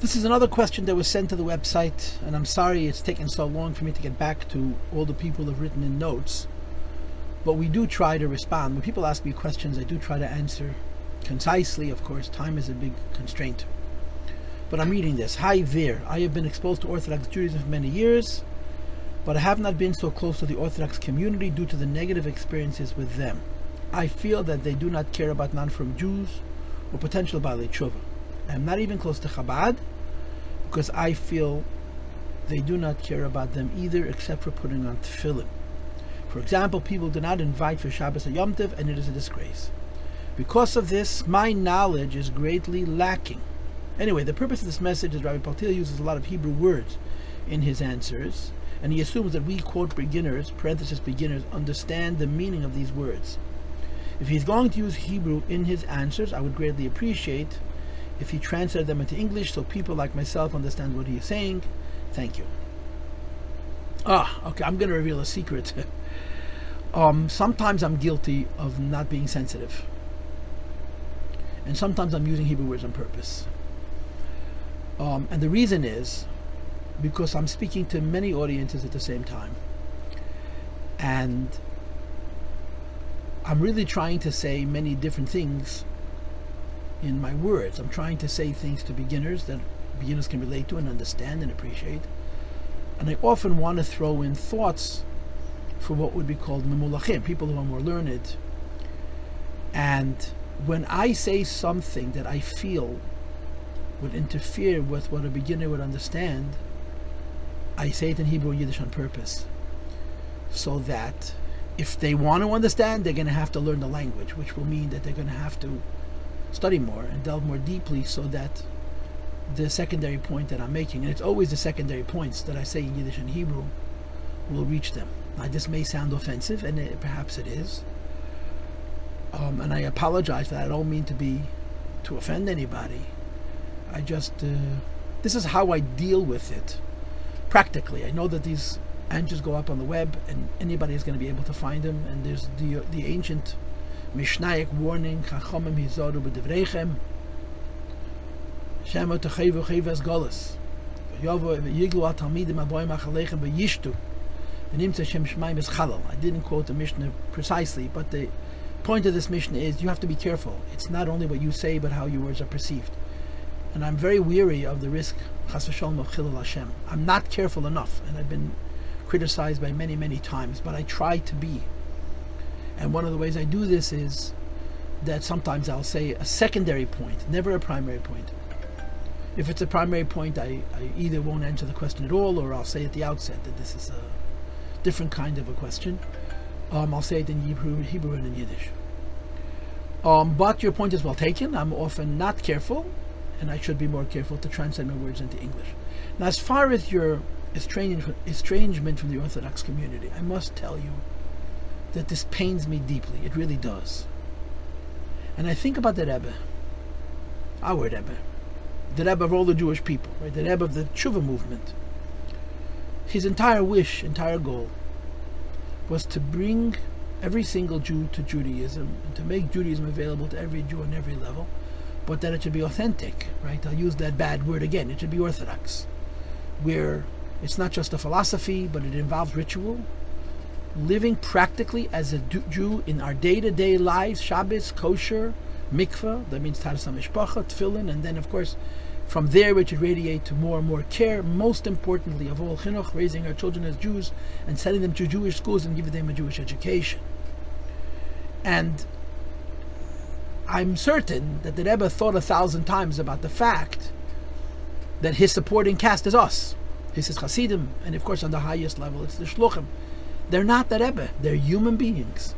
This is another question that was sent to the website, and I'm sorry it's taken so long for me to get back to all the people who have written in notes. But we do try to respond. When people ask me questions, I do try to answer concisely. Of course, time is a big constraint. But I'm reading this. Hi there. I have been exposed to Orthodox Judaism for many years, but I have not been so close to the Orthodox community due to the negative experiences with them. I feel that they do not care about non-frum Jews or potential Baalei Tshuva. I'm not even close to Chabad because I feel they do not care about them either except for putting on tefillin. For example, people do not invite for Shabbos or Yom Tov and it is a disgrace. Because of this, my knowledge is greatly lacking. Anyway, the purpose of this message is Rabbi Paltiel uses a lot of Hebrew words in his answers, and he assumes that we, quote, beginners, parenthesis beginners, understand the meaning of these words. If he's going to use Hebrew in his answers, I would greatly appreciate if he translated them into English so people like myself understand what he is saying. Thank you. Ah, okay, I'm going to reveal a secret. um, sometimes I'm guilty of not being sensitive. And sometimes I'm using Hebrew words on purpose. Um, and the reason is because I'm speaking to many audiences at the same time. And I'm really trying to say many different things in my words. I'm trying to say things to beginners that beginners can relate to and understand and appreciate. And I often want to throw in thoughts for what would be called memulachim, people who are more learned. And when I say something that I feel would interfere with what a beginner would understand, I say it in Hebrew Yiddish on purpose. So that if they want to understand, they're going to have to learn the language, which will mean that they're going to have to study more and delve more deeply so that the secondary point that I'm making, and it's always the secondary points that I say in Yiddish and Hebrew, will reach them. Now, this may sound offensive, and it, perhaps it is. Um, and I apologize for that. I don't mean to be to offend anybody. I just uh, this is how I deal with it practically. I know that these answers go up on the web, and anybody is going to be able to find them. And there's the the ancient Mishnaic warning, Chachamim hizoru b'divreichem, Shema techevu chevas golas. Yovo yiglu atalmidim aboyim achalechem b'yishtu. V'nimtza Shem Shemaim is chalal. I didn't quote the Mishnah precisely, but the point of this Mishnah is you have to be careful. It's not only what you say, but how your words are perceived. And I'm very weary of the risk, chas v'sholom, of chilul Hashem. I'm not careful enough, and I've been criticized by many, many times, but I try to be. And one of the ways I do this is that sometimes I'll say a secondary point, never a primary point. If it's a primary point, I, I either won't answer the question at all, or I'll say at the outset that this is a different kind of a question. Um, I'll say it in Hebrew, Hebrew and in Yiddish. Um, but your point is well taken. I'm often not careful, and I should be more careful to translate my words into English. Now, as far as your estrangement from the Orthodox community, I must tell you that this pains me deeply. It really does. And I think about the Rebbe, our Rebbe, the Rebbe of all the Jewish people, right? the Rebbe of the Tshuva movement. His entire wish, entire goal, was to bring every single Jew to Judaism and to make Judaism available to every Jew on every level, but that it should be authentic, right? I'll use that bad word again. It should be orthodox, where it's not just a philosophy, but it involves ritual, living practically as a Jew in our day-to-day lives, Shabbos, kosher, mikveh, that means Taras HaMishpacha, tefillin, and then of course from there we should radiate to more and more care, most importantly of all chinuch, raising our children as Jews and sending them to Jewish schools and giving them a Jewish education. And I'm certain that the Rebbe thought a thousand times about the fact that his supporting cast is us. His is Hasidim, and of course on the highest level it's the Shluchim. They're not the Rebbe. They're human beings.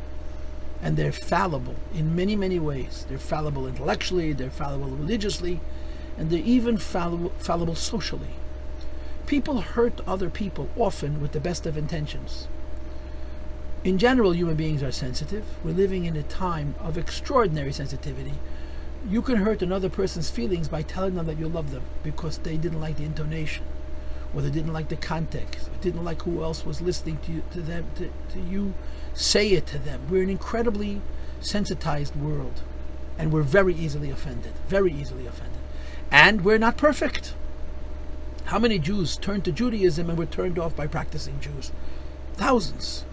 And they're fallible in many, many ways. They're fallible intellectually, they're fallible religiously, and they're even fallible, fallible socially. People hurt other people often with the best of intentions. In general, human beings are sensitive. We're living in a time of extraordinary sensitivity. You can hurt another person's feelings by telling them that you love them because they didn't like the intonation or they didn't like the context, or didn't like who else was listening to you, to them, to, to you say it to them. We're an incredibly sensitized world, and we're very easily offended, very easily offended. And we're not perfect. How many Jews turned to Judaism and were turned off by practicing Jews? Thousands.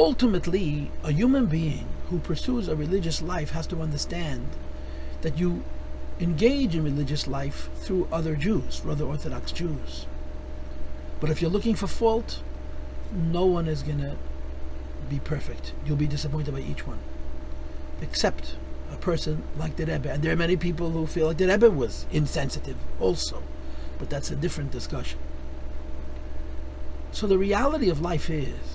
Ultimately, a human being who pursues a religious life has to understand that you engage in religious life through other Jews, rather Orthodox Jews. But if you're looking for fault, no one is going to be perfect. You'll be disappointed by each one, except a person like the Rebbe. And there are many people who feel like the Rebbe was insensitive also, but that's a different discussion. So the reality of life is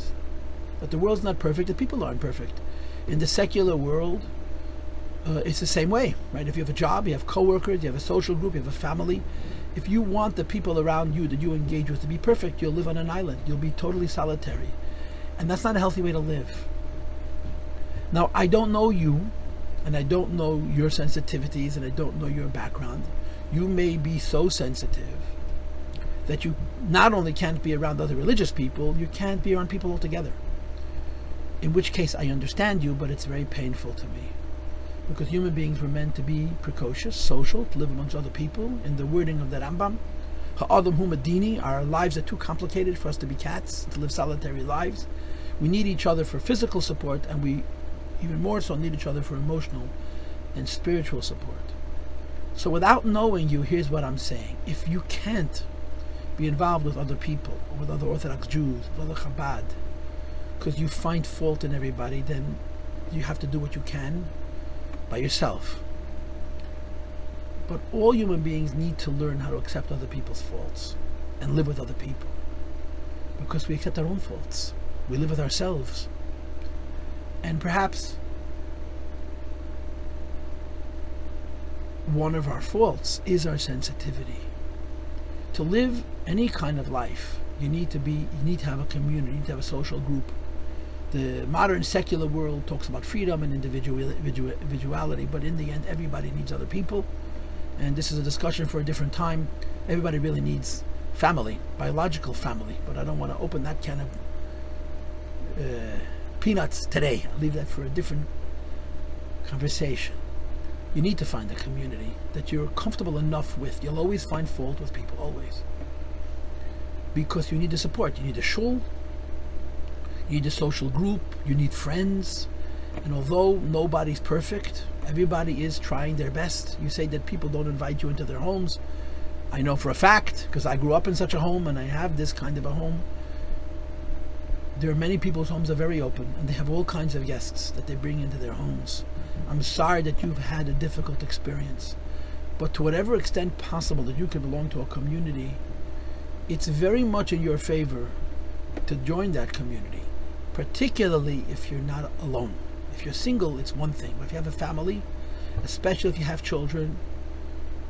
that the world's not perfect, the people aren't perfect. In the secular world, uh, it's the same way, right? If you have a job, you have coworkers, you have a social group, you have a family. If you want the people around you that you engage with to be perfect, you'll live on an island. You'll be totally solitary. And that's not a healthy way to live. Now, I don't know you, and I don't know your sensitivities, and I don't know your background. You may be so sensitive that you not only can't be around other religious people, you can't be around people altogether. In which case, I understand you, but it's very painful to me because human beings were meant to be precocious, social, to live amongst other people. In the wording of the Rambam, Ha'adam Humadini, our lives are too complicated for us to be cats, to live solitary lives. We need each other for physical support, and we even more so need each other for emotional and spiritual support. So, without knowing you, here's what I'm saying. If you can't be involved with other people, with other Orthodox Jews, with other Chabad, because you find fault in everybody, then you have to do what you can by yourself. But all human beings need to learn how to accept other people's faults and live with other people. Because we accept our own faults. We live with ourselves. And perhaps one of our faults is our sensitivity. To live any kind of life, you need to be you need to have a community, you need to have a social group the modern secular world talks about freedom and individuality, but in the end, everybody needs other people. And this is a discussion for a different time. Everybody really needs family, biological family, but I don't want to open that can of uh, peanuts today. I'll leave that for a different conversation. You need to find a community that you're comfortable enough with. You'll always find fault with people, always. Because you need the support. You need a shul, you need a social group, you need friends. And although nobody's perfect, everybody is trying their best. You say that people don't invite you into their homes. I know for a fact, because I grew up in such a home and I have this kind of a home. There are many people's homes are very open and they have all kinds of guests that they bring into their homes. I'm sorry that you've had a difficult experience. But to whatever extent possible that you can belong to a community, it's very much in your favor to join that community particularly if you're not alone. If you're single, it's one thing, but if you have a family, especially if you have children,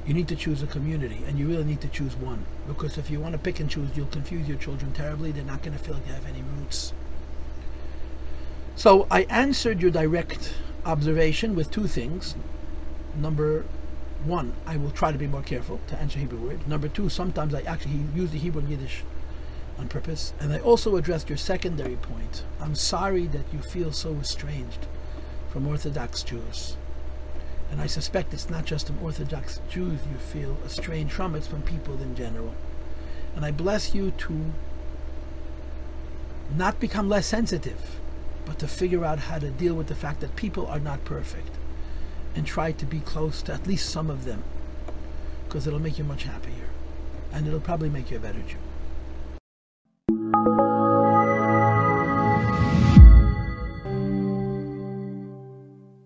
you need to choose a community, and you really need to choose one. Because if you want to pick and choose, you'll confuse your children terribly. They're not going to feel like they have any roots. So I answered your direct observation with two things. Number one, I will try to be more careful to answer Hebrew words. Number two, sometimes I actually use the Hebrew and Yiddish on purpose. And I also addressed your secondary point. I'm sorry that you feel so estranged from Orthodox Jews. And I suspect it's not just from Orthodox Jews you feel estranged from, it's from people in general. And I bless you to not become less sensitive, but to figure out how to deal with the fact that people are not perfect and try to be close to at least some of them because it'll make you much happier and it'll probably make you a better Jew you